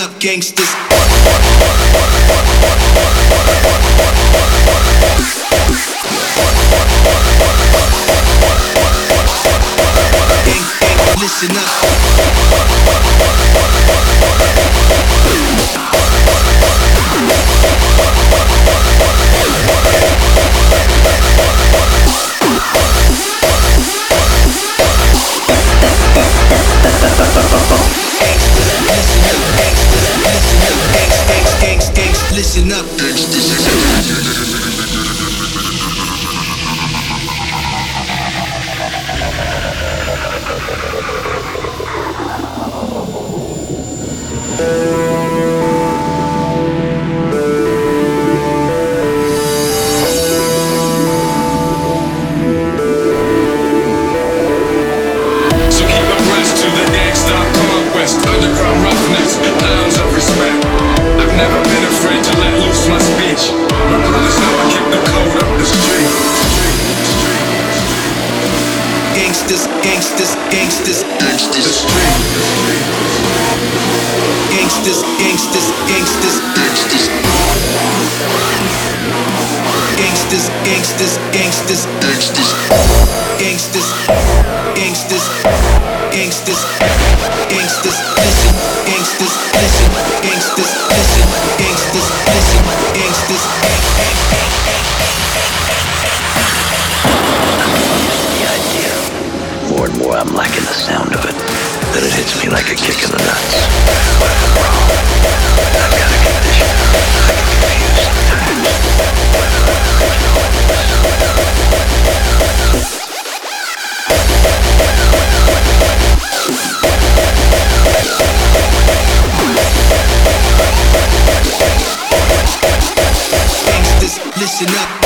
up, gangsters. Gang, listen up. Listen up. Gangsters, gangsters, gangsters, gangsters, gangsters, gangsters, gangsters. Gangsters, gangsters, gangsters, gangsters. Gangsters, gangsters, me like a kick in the nuts. I've got a condition. I get confused listen up.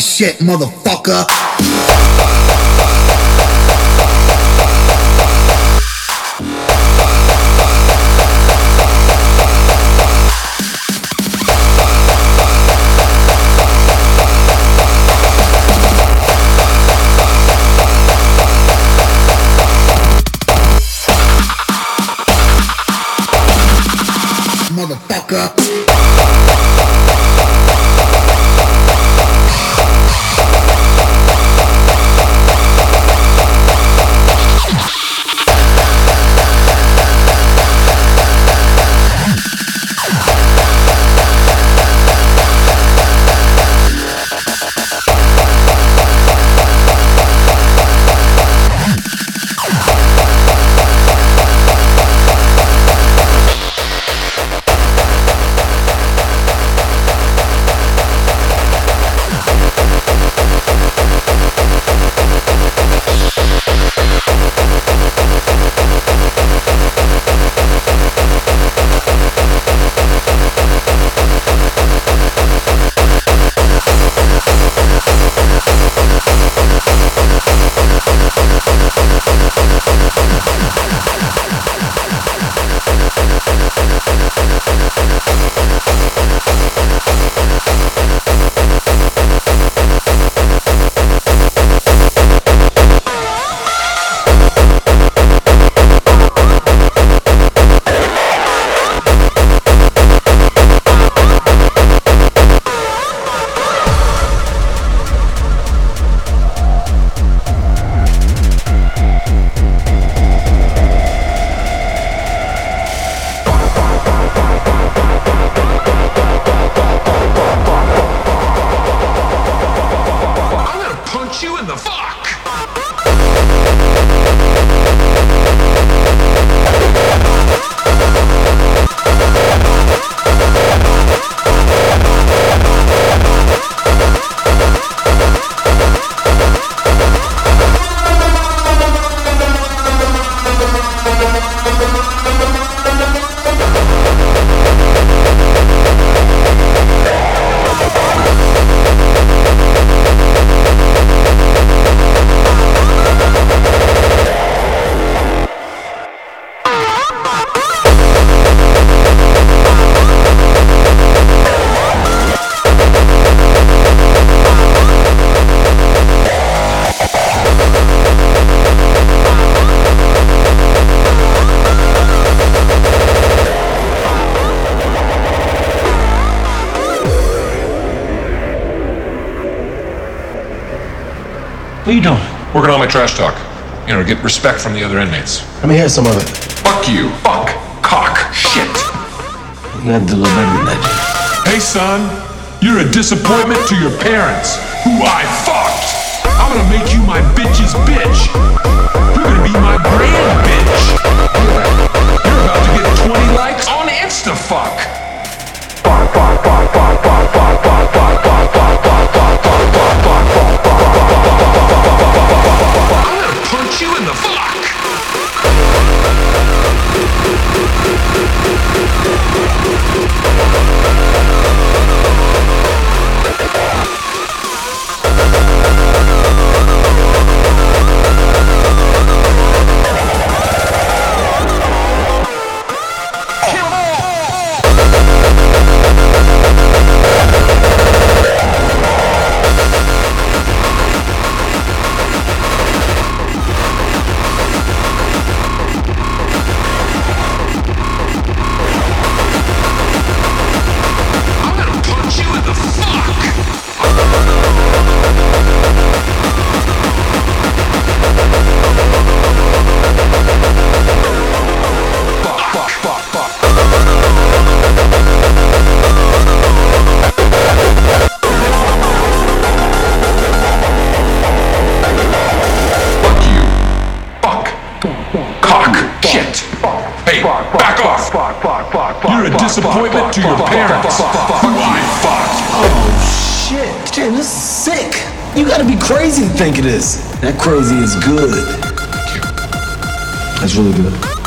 Shit, motherfucker. Trash talk. You know, get respect from the other inmates. Let me hear some of it. Fuck you. Fuck. Cock. Shit. You gotta deliver every legend. Hey son, you're a disappointment to your parents, who I fucked. I'm gonna make you my think of this. That crazy is good. That's really good.